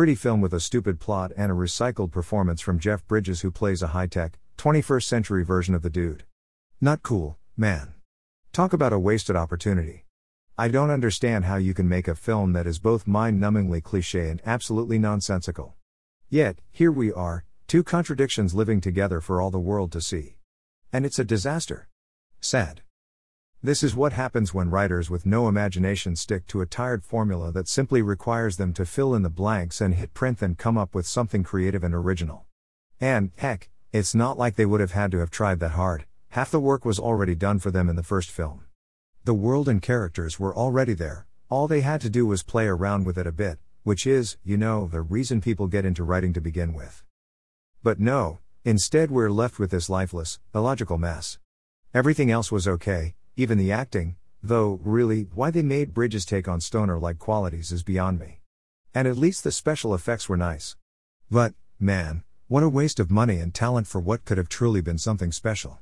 pretty film with a stupid plot and a recycled performance from Jeff Bridges, who plays a high tech, 21st century version of the dude. Not cool, man. Talk about a wasted opportunity. I don't understand how you can make a film that is both mind numbingly cliche and absolutely nonsensical. Yet, here we are, two contradictions living together for all the world to see. And it's a disaster. Sad. This is what happens when writers with no imagination stick to a tired formula that simply requires them to fill in the blanks and hit print and come up with something creative and original. And, heck, it's not like they would have had to have tried that hard, half the work was already done for them in the first film. The world and characters were already there, all they had to do was play around with it a bit, which is, you know, the reason people get into writing to begin with. But no, instead we're left with this lifeless, illogical mess. Everything else was okay, even the acting, though, really, why they made Bridges take on stoner like qualities is beyond me. And at least the special effects were nice. But, man, what a waste of money and talent for what could have truly been something special.